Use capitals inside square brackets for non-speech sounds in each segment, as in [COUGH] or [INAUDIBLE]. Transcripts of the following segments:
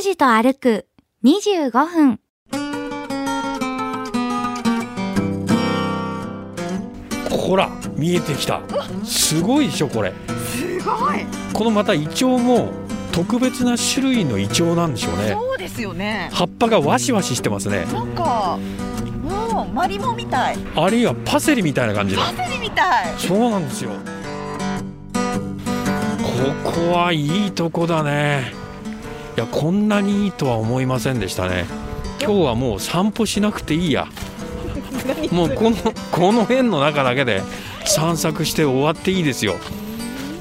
拓司と歩く25分。ほら見えてきた。すごいでしょこれ。すごい。このまたイチョウも特別な種類のイチョウなんでしょうね。そうですよね。葉っぱがワシワシしてますね。なんかもうマリモみたい。あるいはパセリみたいな感じの。パセリみたい。そうなんですよ。ここはいいとこだねいやこんなにいいとは思いませんでしたね。今日はもう散歩しなくていいや。もうこのこの辺の中だけで散策して終わっていいですよ。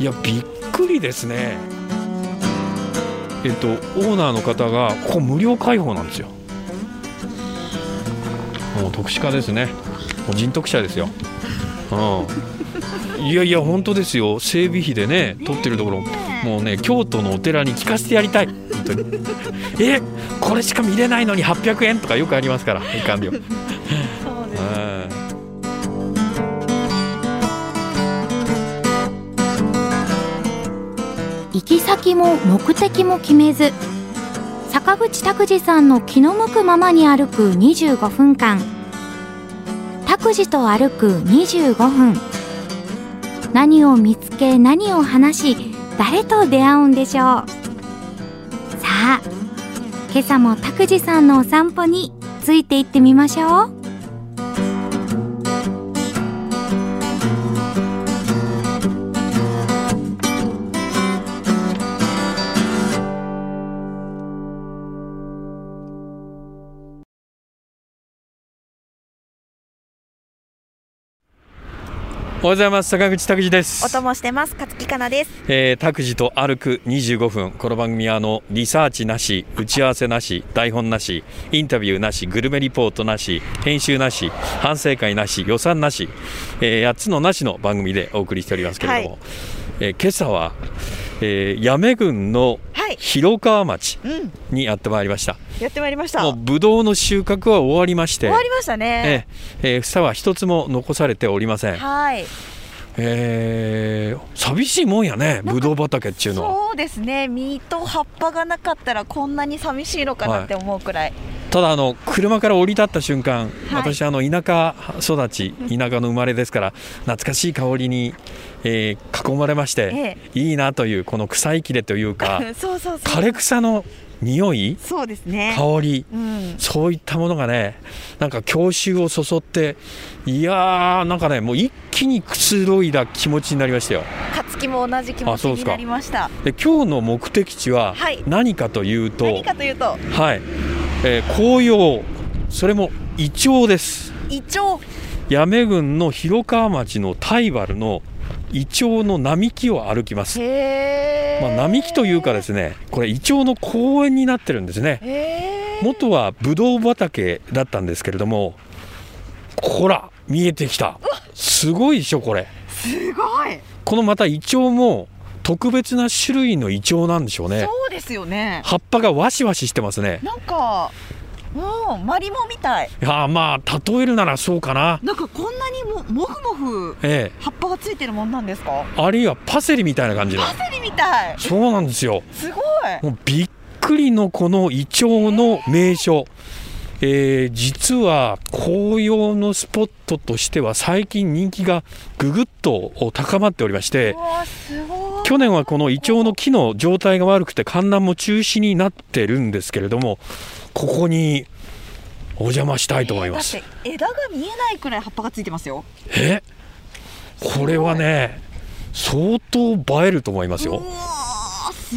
いやびっくりですね。えっとオーナーの方がここ無料開放なんですよ。もう特殊化ですね。もう人徳者ですよ。うん。いやいや本当ですよ。整備費でね取ってるところもうね京都のお寺に聞かせてやりたい。本当に。[LAUGHS] えこれしか見れないのに800円とかよくありますからいかんよそうで行き先も目的も決めず坂口拓司さんの気の向くままに歩く25分間。拓司と歩く25分。何を見つけ何を話し誰と出会うんでしょう。さあ今朝も拓司さんのお散歩について行ってみましょう。おはようございます。坂口拓司です。お供してます。勝木かなです。えー、拓司と歩く25分。この番組はあのリサーチなし打ち合わせなし台本なしインタビューなしグルメリポートなし編集なし反省会なし予算なし、えー、8つのなしの番組でお送りしておりますけれども、はい。えー今朝は、えー、八女郡のはい。広川町うん。にやってまいりましたやってまいりました。もうブドウの収穫は終わりまして。終わりましたね。えーえー房は一つも残されておりません、はい。えー寂しいもんやねブドウ畑っていうのは。そうですね。実と葉っぱがなかったらこんなに寂しいのかなって思うくらい、ただあの車から降り立った瞬間、はい。私あの田舎育ち田舎の生まれですから懐かしい香りに、えー囲まれまして、いいなというこの草いきれというか [LAUGHS] そうそうそう。枯れ草の匂い？そうですね。香り？うん。そういったものがねなんか郷愁をそそっていやーなんかねもう一気にくつろいだ気持ちになりましたよ。勝木も同じ気持ちになりました。で今日の目的地ははい。何かというと、何かというと？はい、えー紅葉。それもイチョウです。イチョウ。八女郡の広川町のタ原のイチョウの並木を歩きます、まあ、並木というかですねこれイチョウの公園になってるんですね。元はブドウ畑だったんですけれどもほら見えてきた。すごいでしょこれ。すごい。このまたイチョウも特別な種類のイチョウなんでしょうね。そうですよね。葉っぱがワシワシしてますね。なんかもうマリモみたい。いやーまあ例えるならそうかな。なんかこんなにももふもふえ葉っぱがついてるもんなんですか？えあるいはパセリみたいな感じのパセリみたい。そうなんですよ。すごい。もうびっくりのこのイチョウの名所、えー実は紅葉のスポットとしては最近人気がぐぐっと高まっておりましてうわすごい。去年はこのイチョウの木の状態が悪くて観覧も中止になってるんですけれどもここにお邪魔したいと思います。えーだって枝が見えないくらい葉っぱがついてますよ。え？これはね相当映えると思いますよ。す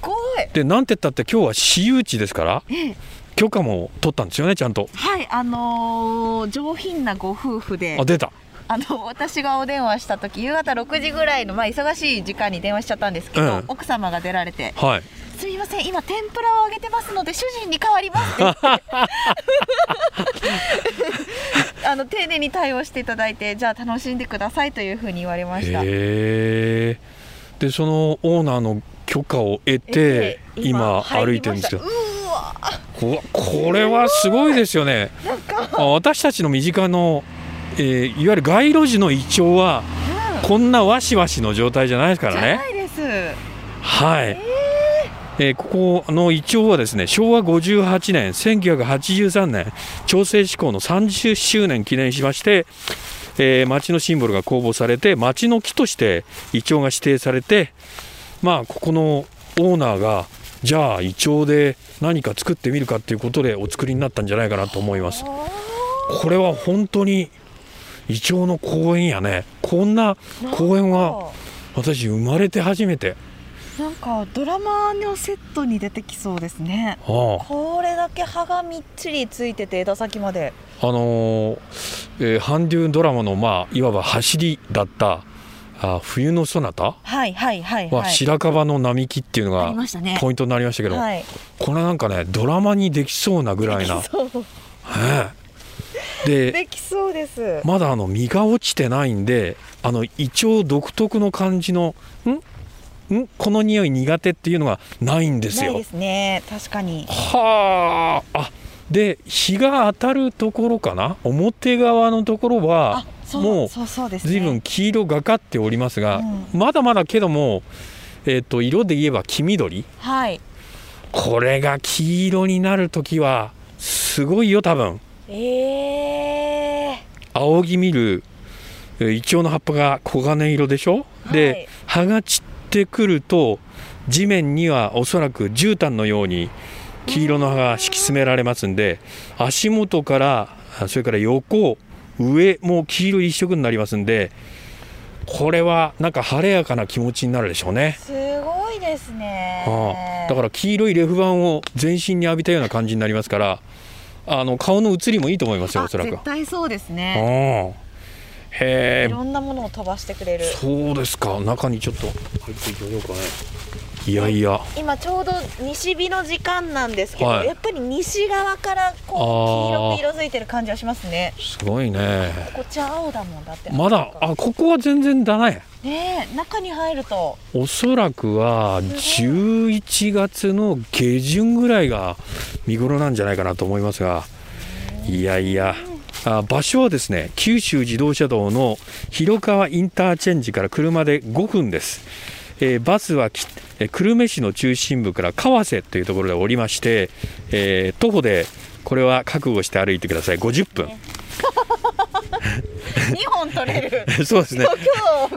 ごい。でなんて言ったって今日は私有地ですからええ。許可も取ったんですよねちゃんと。はいあのー上品なご夫婦で。あ出たあの私がお電話した時夕方6時ぐらいの、まあ、忙しい時間に電話しちゃったんですけど、うん奥様が出られてはい「すみません今天ぷらを揚げてますので主人に代わります」って言って。[LAUGHS] あの丁寧に対応していただいてじゃあ楽しんでくださいというふうに言われました。でそのオーナーの許可を得てええ今入歩いてるんですけどこれはすごいですよね。私たちの身近の、えーいわゆる街路樹のイチョウはこんなワシワシの状態じゃないですかじゃらねないです。はい、ええーここのイチョウはですね昭和58年1983年調整施行の30周年記念しまして、えー町のシンボルが公募されて町の木としてイチョウが指定されてまあここのオーナーがじゃあイチョウで何か作ってみるかっていうことでお作りになったんじゃないかなと思います。これは本当にイチョウの公園やね。こんな公園は私生まれて初めて。なんかドラマのセットに出てきそうですね。ああ。これだけ葉がみっちりついてて枝先まで。あのーえー韓流ドラマのまあいわば走りだったあ冬のソナタはいはいはいははい白樺の並木っていうのあがポイントになりましたけど、はい。これなんかねドラマにできそうなぐらいな、そう。ええでできそうです。まだあの実が落ちてないんであのイチョウ独特の感じのん？ん？この匂い苦手っていうのがないんですよ。ないですね。確かに。はあ。あで日が当たるところかな？表側のところはもうそうそうですね。随分黄色がかっておりますが、うまだまだけども、えっと色で言えば黄緑。はい。これが黄色になる時はすごいよ多分ええ仰ぎ見るえーイチョウの葉っぱが黄金色でしょ、はい。で葉が散ってくると地面にはおそらく絨毯のように黄色の葉が敷き詰められますんで足元からあそれから横上も黄色一色になりますんでこれはなんか晴れやかな気持ちになるでしょうね。すごいですね。ああだから黄色いレフ板を全身に浴びたような感じになりますからあの顔の写りもいいと思いますよあおそらく。絶対そうですあねあへえ。いろんなものを飛ばしてくれる。そうですか。中にちょっと入っていきましょうかねいやいや。今ちょうど西日の時間なんですけど、はい。やっぱり西側からこう黄色く色づいてる感じはしますね。すごいね。こっちは青だもんだって。まだあここは全然だね。ねえ中に入ると。おそらくは11月の下旬ぐらいが見頃なんじゃないかなと思いますが。いやいや。あ場所はですね九州自動車道の広川インターチェンジから車で5分です、えーバスは久留米市の中心部から川瀬というところで降りまして、えー徒歩でこれは覚悟して歩いてください。50分。[LAUGHS] 2本取れる。[LAUGHS] そうですね。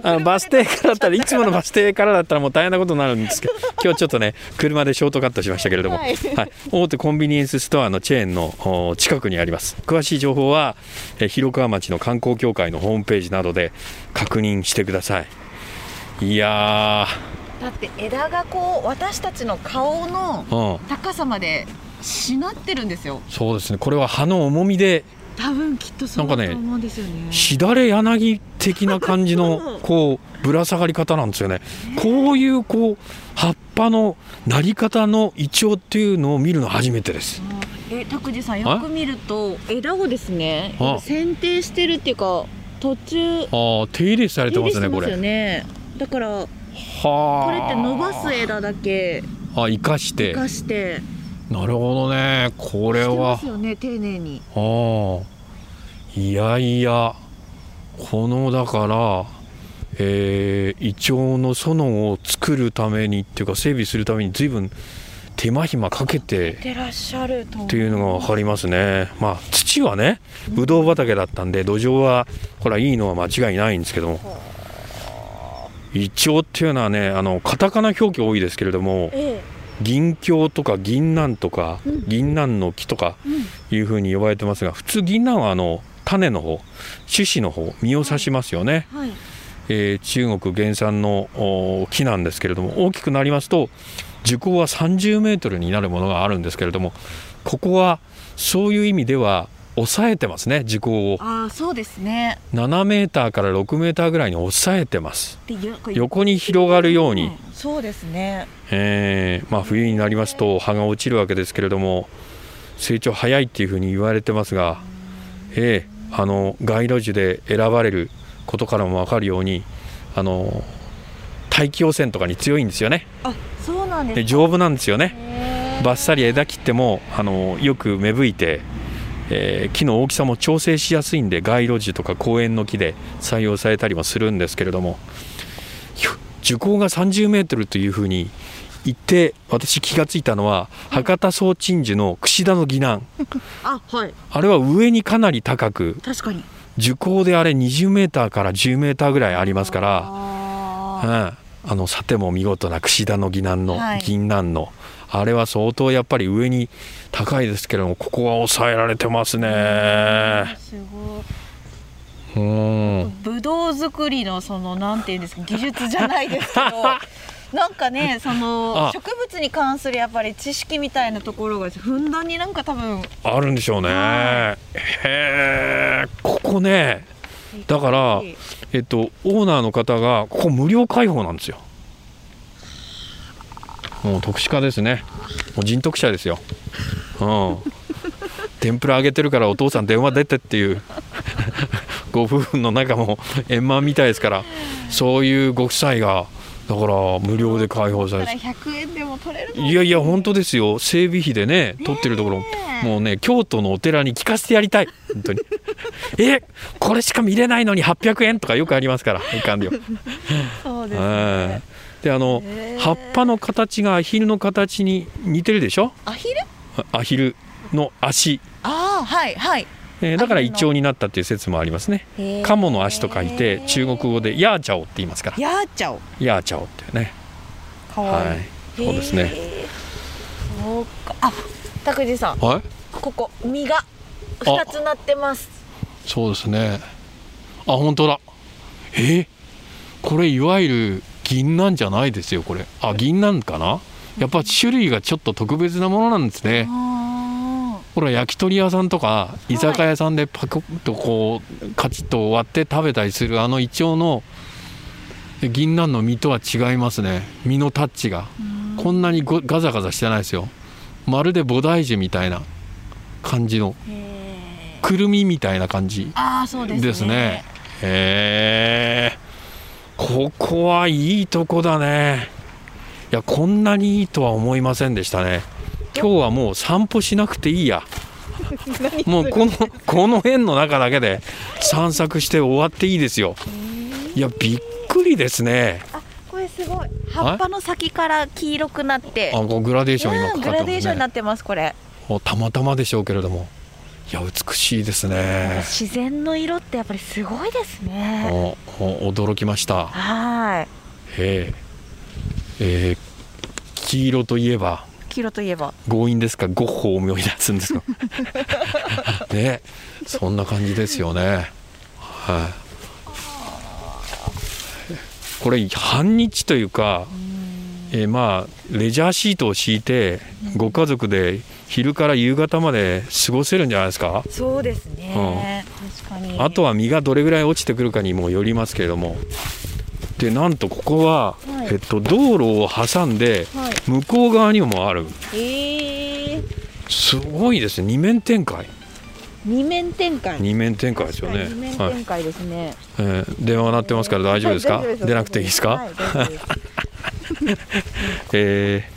あのバス停からだったらいつものバス停からだったらもう大変なことになるんですけど [LAUGHS] 今日ちょっとね車でショートカットしましたけれども、ははい。い大手コンビニエンスストアのチェーンのお近くにあります。詳しい情報はえ広川町の観光協会のホームページなどで確認してくださいいやだって枝がこう私たちの顔の高さまでしなってるんですよ。そうですね。これは葉の重みで多分きっとそうだと思うんですよね。しだれ柳的な感じの [LAUGHS] こうぶら下がり方なんですよね。こういうこう葉っぱのなり方のイチョウっていうのを見るの初めてです。え拓司さんよく見ると枝をですねあ。剪定してるっていうか途中ああ手入れされてますねこれ。ねだからはあ。これって伸ばす枝だけあ生かして生。かしてなるほどね。これしてまはすよね丁寧にああいやいやこのだから。えー、イチョウの園を作るためにっていうか整備するために随分手間暇かけててらっしゃると思っていうのが分かりますね。まあ土はねぶどう畑だったんで土壌はほらいいのは間違いないんですけどもイチョウっていうのはねあのカタカナ表記多いですけれどもえ銀杏とか銀杏とかうん。銀杏の木とかいうふうに呼ばれてますが普通銀杏はあの種の方種子の方実を指しますよね、はい。えー中国原産のお木なんですけれども大きくなりますと樹高は30メートルになるものがあるんですけれどもここはそういう意味では抑えてますね樹高を。ああそうですね。7メーターから6メーターぐらいに抑えてます。横に広がるように、んそうですね。えーまあ、冬になりますと葉が落ちるわけですけれども成長早いっていうふうに言われてますが、えーあの街路樹で選ばれることからも分かるようにあの大気汚染とかに強いんですよね。あそうなんです丈夫なんですよね。バッサリ枝切ってもあのよく芽吹いて、えー木の大きさも調整しやすいんで街路樹とか公園の木で採用されたりもするんですけれども樹高が30メートルというふうに行って私気がついたのは博多総鎮守の櫛田の義南。[LAUGHS] あはい。あれは上にかなり高く確かに。樹高であれ20メーターから10メーターぐらいありますから、あうん、あのさても見事な櫛田の義南の、はい。銀南の。あれは相当やっぱり上に高いですけれどもここは抑えられてますね。ーすごいうん。ぶどう作りのそのなんていうんですか技術じゃないですけど [LAUGHS] なんかねそのあ。植物に関するやっぱり知識みたいなところがふんだんになんか多分あるんでしょうね。はへえここねだからえっとオーナーの方がここ無料開放なんですよ。もう特殊化ですね。もう人徳者ですよ。うん。天ぷら揚げてるからお父さん電話出てっていう。ご夫婦の中も円満みたいですからそういうご夫妻がだから無料で開放されて。100円でも取れるの？いやいや本当ですよ。整備費でね取ってるところ。えもうね京都のお寺に聞かせてやりたい。本当に。[LAUGHS] えこれしか見れないのに800円？とかよくありますからいかんでよ。そうですはいねであの葉っぱの形がアヒルの形に似てるでしょ？アヒル？アヒルの足、ああはいはいえーだからアヒルのイチョウになったっていう説もありますね。カモの足と書いて中国語でヤーチャオって言いますから。やーちゃおヤーチャオってね。かわいい、はい。そうですね。そうか。あ拓司さん。はい。ここ実が二つなってます。そうですね。あ本当だ。え？ーこれいわゆる銀なんじゃないですよこれ。あ銀なんかな？やっぱ種類がちょっと特別なものなんですね。あほら焼き鳥屋さんとか居酒屋さんでパクッとこうカチッと割って食べたりするあのイチョウの銀杏の実とは違いますね。実のタッチが。こんなにごガザガザしてないですよ。まるで菩提樹みたいな感じの。くるみみたいな感じですね。へえここはいいとこだね。いやこんなにいいとは思いませんでしたね今日はもう散歩しなくていいや。[LAUGHS] もうこのこの辺の中だけで散策して終わっていいですよ。いやびっくりですね。あこれすごい。葉っぱの先から黄色くなって。あこうグラデーション今うんかかってますグラデーションになねってますこれ。たまたまでしょうけれども。いや美しいですね。自然の色ってやっぱりすごいですね。驚きました。はい。ええ。えー黄色といえば黄色といえば。強引ですか？ゴッホを思い出すんですか？[LAUGHS] ねそんな感じですよね。はい。これ半日というか、えーまあレジャーシートを敷いてご家族で昼から夕方まで過ごせるんじゃないですか？そうですね、確かに。あとは実がどれぐらい落ちてくるかにもよりますけれどもでなんとここは、はい。えっと、道路を挟んではい。向こう側にもある。え。ー、すごいですね。二面展開。二面展開。二面展開ですよね。二面はい展開ですね、えー電話鳴ってますから大丈夫ですか、出なくていいですか、[LAUGHS] え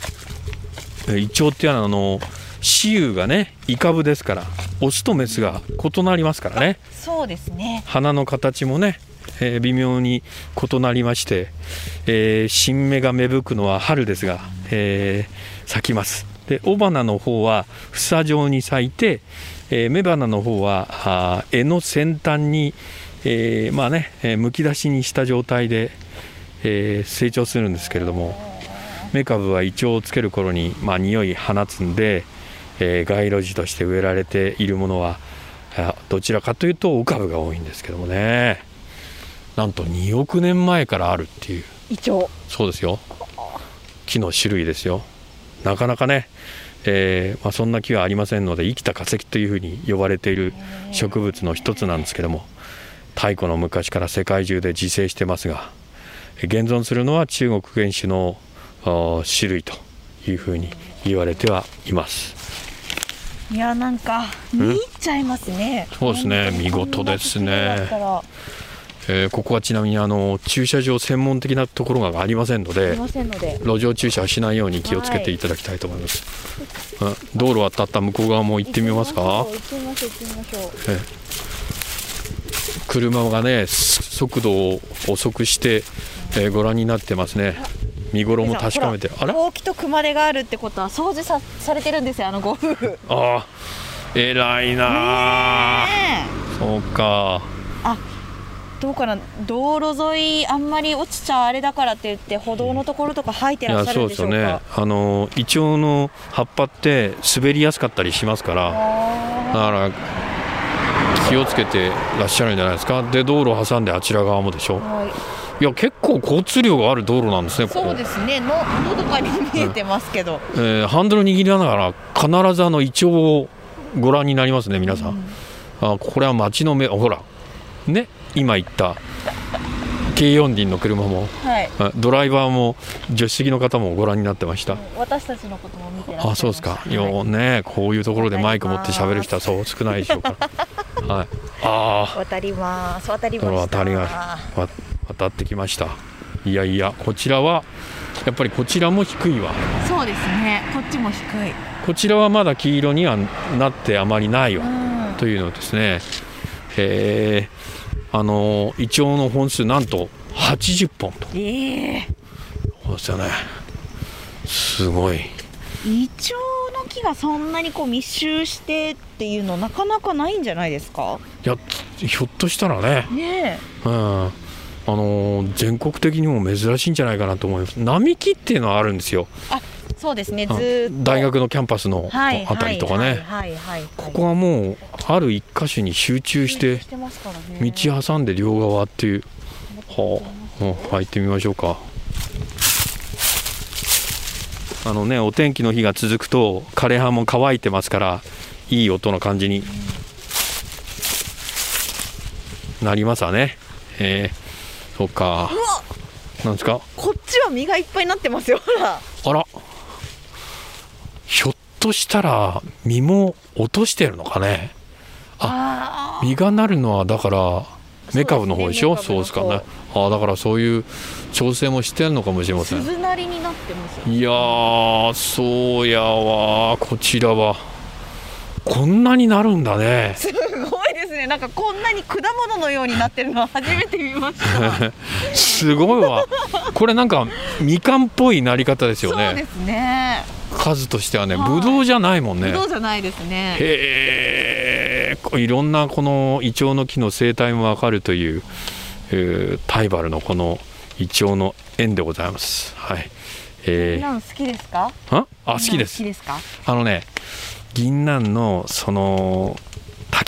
ーイチョウっていうのはあの雌雄がねイカブですからオスとメスが異なりますからね。そうですね。花の形もね、えー微妙に異なりまして、えー新芽が芽吹くのは春ですが、えー咲きます。で雄花の方は房状に咲いて、えー雌花の方は柄の先端に、えーまあね、えーむき出しにした状態で、えー成長するんですけれどもメカブはイチョウをつける頃に、まあ、匂い放つんで、えー街路樹として植えられているものはどちらかというとオカブが多いんですけどもね。なんと2億年前からあるっていう。イチョウそうですよ。木の種類ですよ。なかなかね、えーまあ、そんな木はありませんので生きた化石というふうに呼ばれている植物の一つなんですけども太古の昔から世界中で自生してますがえ現存するのは中国原種のあ種類というふうに言われてはいます。いやなんか見入っちゃいますね。そうですね。見事ですねえーここはちなみにあの駐車場専門的なところがありませんので路上駐車はしないように気をつけていただきたいと思います、うん道路渡った向こう側も行ってみますか？車がねす速度を遅くして、えーご覧になってますね。見頃も確かめて。あら？ほうきと熊手があるってことは掃除さされてるんですよあのご夫婦。あ偉いなそうか。えどうかな？道路沿いあんまり落ちちゃあれだからって言って歩道のところとか吐いていらっしゃるやそうんでしょうか？ね。あのイチョウの葉っぱって滑りやすかったりしますから。だあから気をつけてらっしゃるんじゃないですか？で道路を挟んであちら側もでしょ？ーはい。いや結構交通量がある道路なんですねここ。そうですね。ののどかに見えてますけど、えーハンドル握りながら必ずあのイチョウをご覧になりますね皆さん、あこれは街の目ほらね今言った軽四輪の車もはい。あドライバーも助手席の方もご覧になってました。私たちのことも見てあそうですか、はい。よねこういうところでマイク持って喋る人はそう少ないでしょうから。[LAUGHS] はい。あ渡ります。渡りあました。渡りがわ渡ってきました。いやいやこちらはやっぱりこちらも低いわ。そうですね。こっちも低い。こちらはまだ黄色にはなってあまりないわ。うん。というのですね、えーあのイチョウの本数なんと80本と。ええ。そうですよね。すごい。イチョウの木がそんなにこう密集してっていうのなかなかないんじゃないですか？いやひょっとしたらね、ねうん、あの全国的にも珍しいんじゃないかなと思います。並木っていうのはあるんですよ。えそうですね。ず大学のキャンパスのはいあたりとかね、ここはもうある一箇所に集中して道挟んで両側っていう。はあ、うん。入ってみましょうか。あのねお天気の日が続くと枯葉も乾いてますからいい音の感じになりますわね。えー、そうかなんですか？こっちは実がいっぱいになってますよほら。あらとしたら実も落としてるのかね。あ実がなるのはだからメカブの方でしょ？そううですすかね。ああだからそういう調整もしてるのかもしれません。鈴なりになってますよいやーそうやわこちらは。こんなになるんだね。すごねなんかこんなに果物のようになってるのは初めて見ました。[LAUGHS] すごいわ。これなんかみかんっぽいなり方ですよね。そうですね。数としてはねはい。ぶどうじゃないもんね。ぶどうじゃないですね。へえいろんなこのイチョウの木の生態もわかるという、えータイバルのこのイチョウの園でございます。はい。えなん好きですか？ー、ああ好きで好すきですか？あのね銀杏のその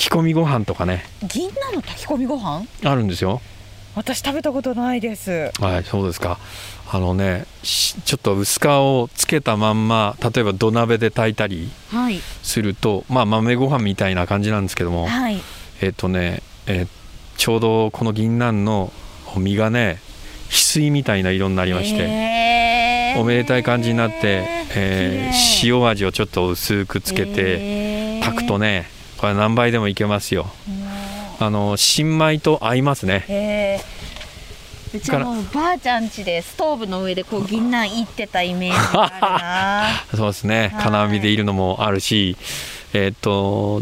炊き込みご飯とかね。銀杏の炊き込みご飯？あるんですよ。私食べたことないです。はいそうですか。あのねしちょっと薄皮をつけたまんま例えば土鍋で炊いたりはい。するとまあ豆ご飯みたいな感じなんですけどもはい。えっ、とね、えーちょうどこの銀杏の実がね翡翠みたいな色になりまして、へー。おめでたい感じになって、えー塩味をちょっと薄くつけてへー。炊くとねこれ何倍でもいけますよ。あの新米と合いますね。うちはもうばあちゃん家でストーブの上でこう銀杏いってたイメージがあるな。[LAUGHS] そうですね。はい。金網でいるのもあるし。えっ、と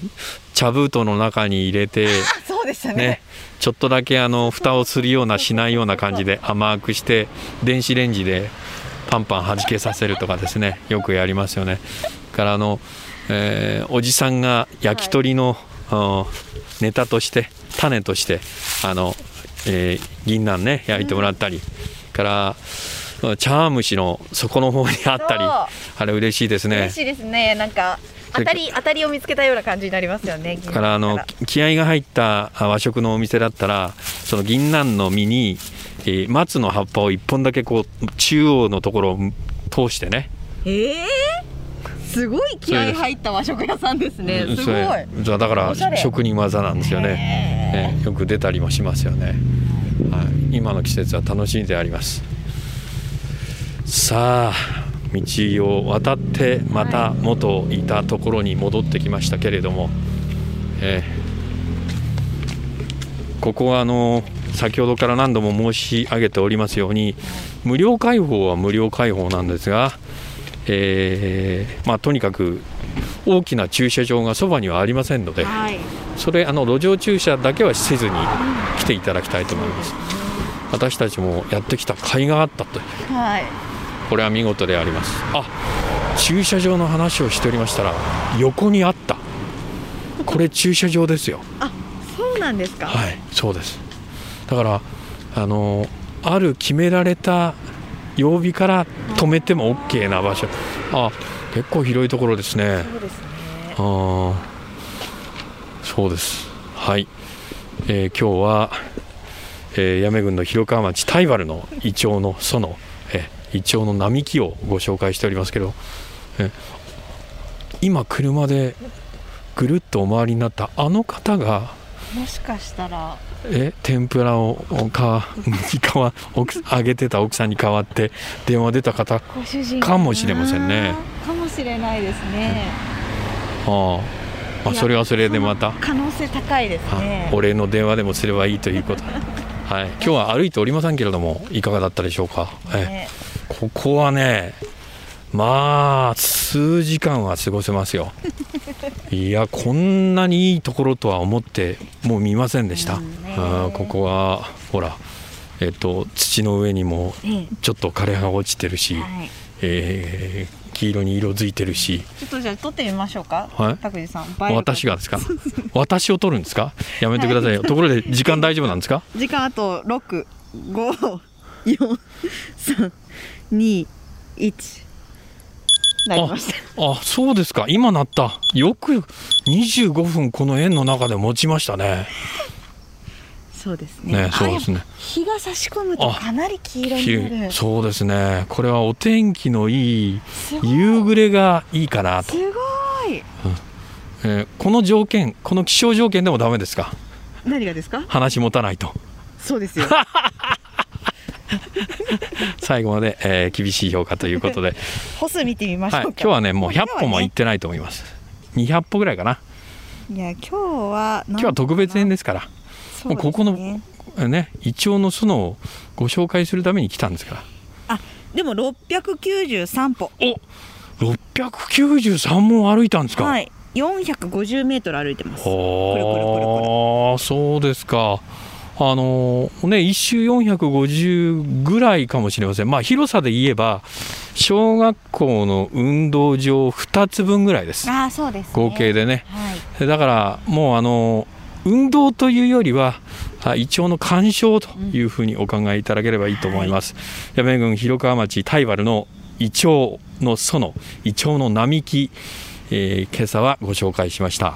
茶封筒の中に入れてあ [LAUGHS] そうでしたね。ね。ちょっとだけあの蓋をするようなしないような感じで甘くして電子レンジでパンパン弾けさせるとかですね。よくやりますよね。からあの、えーおじさんが焼き鳥の、あネタとして種としてあの、えー銀杏ね焼いてもらったり、から茶碗蒸しの底の方にあったりあれ嬉しいですね。嬉しいですね。なんか当たり当たりを見つけたような感じになりますよねからあの気合が入ったあ和食のお店だったらその銀杏の実に、えー松の葉っぱを一本だけこう中央のところを通してね。ええすごい気合い入った和食屋さんですね。すごい。だから職人技なんですよね、へえーよく出たりもしますよね、はい、今の季節は楽しんであります。さあ道を渡ってまた元いたところに戻ってきましたけれども、えーここはあの先ほどから何度も申し上げておりますように無料開放は無料開放なんですが、えーまあ、とにかく大きな駐車場がそばにはありませんのではい。それあの路上駐車だけはせずに来ていただきたいと思います。私たちもやってきた甲斐があったとはい。これは見事であります。あ駐車場の話をしておりましたら横にあった。これ駐車場ですよ。あそうなんですか。はいそうです。だからあのある決められた曜日から止めても OK な場所。あ結構広いところですね。そうですね。あー。そうです。はい、えー今日は、えー八女郡の広川町大原のイチョウの園、えーイチョウの並木をご紹介しておりますけど、えー今車でぐるっとお回りになったあの方がもしかしたら。え天ぷらをおか [LAUGHS] にかわ奥あげてた奥さんに代わって電話出た方あご主人かもしれませんね。かもしれないですね。あまあそれはそれでまた。可能性高いですあね。お礼の電話でもすればいいということ。で、[LAUGHS] はい、今日は歩いておりませんけれどもいかがだったでしょうか、え。ね。ここはねまあ数時間は過ごせますよ [LAUGHS] いやこんなにいいところとは思ってもう見ませんでした、うんねあーここはほらえっと土の上にもえちょっと枯れ葉が落ちてるし、えはい。えー黄色に色づいてるし。ちょっとじゃあ撮ってみましょうかはい。拓司さん。私がですか？私を取るんですか？やめてくださいよ、ところで時間大丈夫なんですか？[LAUGHS] 時間あと六五四三二一なりました。あそうですか。今なった。よく25分この円の中で持ちましたね。そうですね。ねそうですね。日が差し込むとかなり黄色になる。ひそうですね。これはお天気のいい夕暮れがいいかなと。す、ごい。えーこの条件この気象条件でもダメですか？何がですか？話持たないと。そうですよ [LAUGHS] [LAUGHS] 最後まで、えー厳しい評価ということで、[LAUGHS] 歩数見てみましょはい、今日はねもう100歩も今日はね行ってないと思います。200歩ぐらいかな。いや今日は今日は特別編でですから。すもうここのえーねイチョウの園をご紹介するために来たんですから。でも693歩。お693問歩いたんですか、はい。450メートル歩いてます。くるくるくるくる。はあそうですかあのね一周450ぐらいかもしれません。まあ広さで言えば小学校の運動場2つ分ぐらいです。ああそうです、ね、合計でね。はい。だからもうあの運動というよりはあイチョウの鑑賞というふうにお考えいただければいいと思います、八女郡広川町大原のイチョウの園イチョウの並木、えー今朝はご紹介しました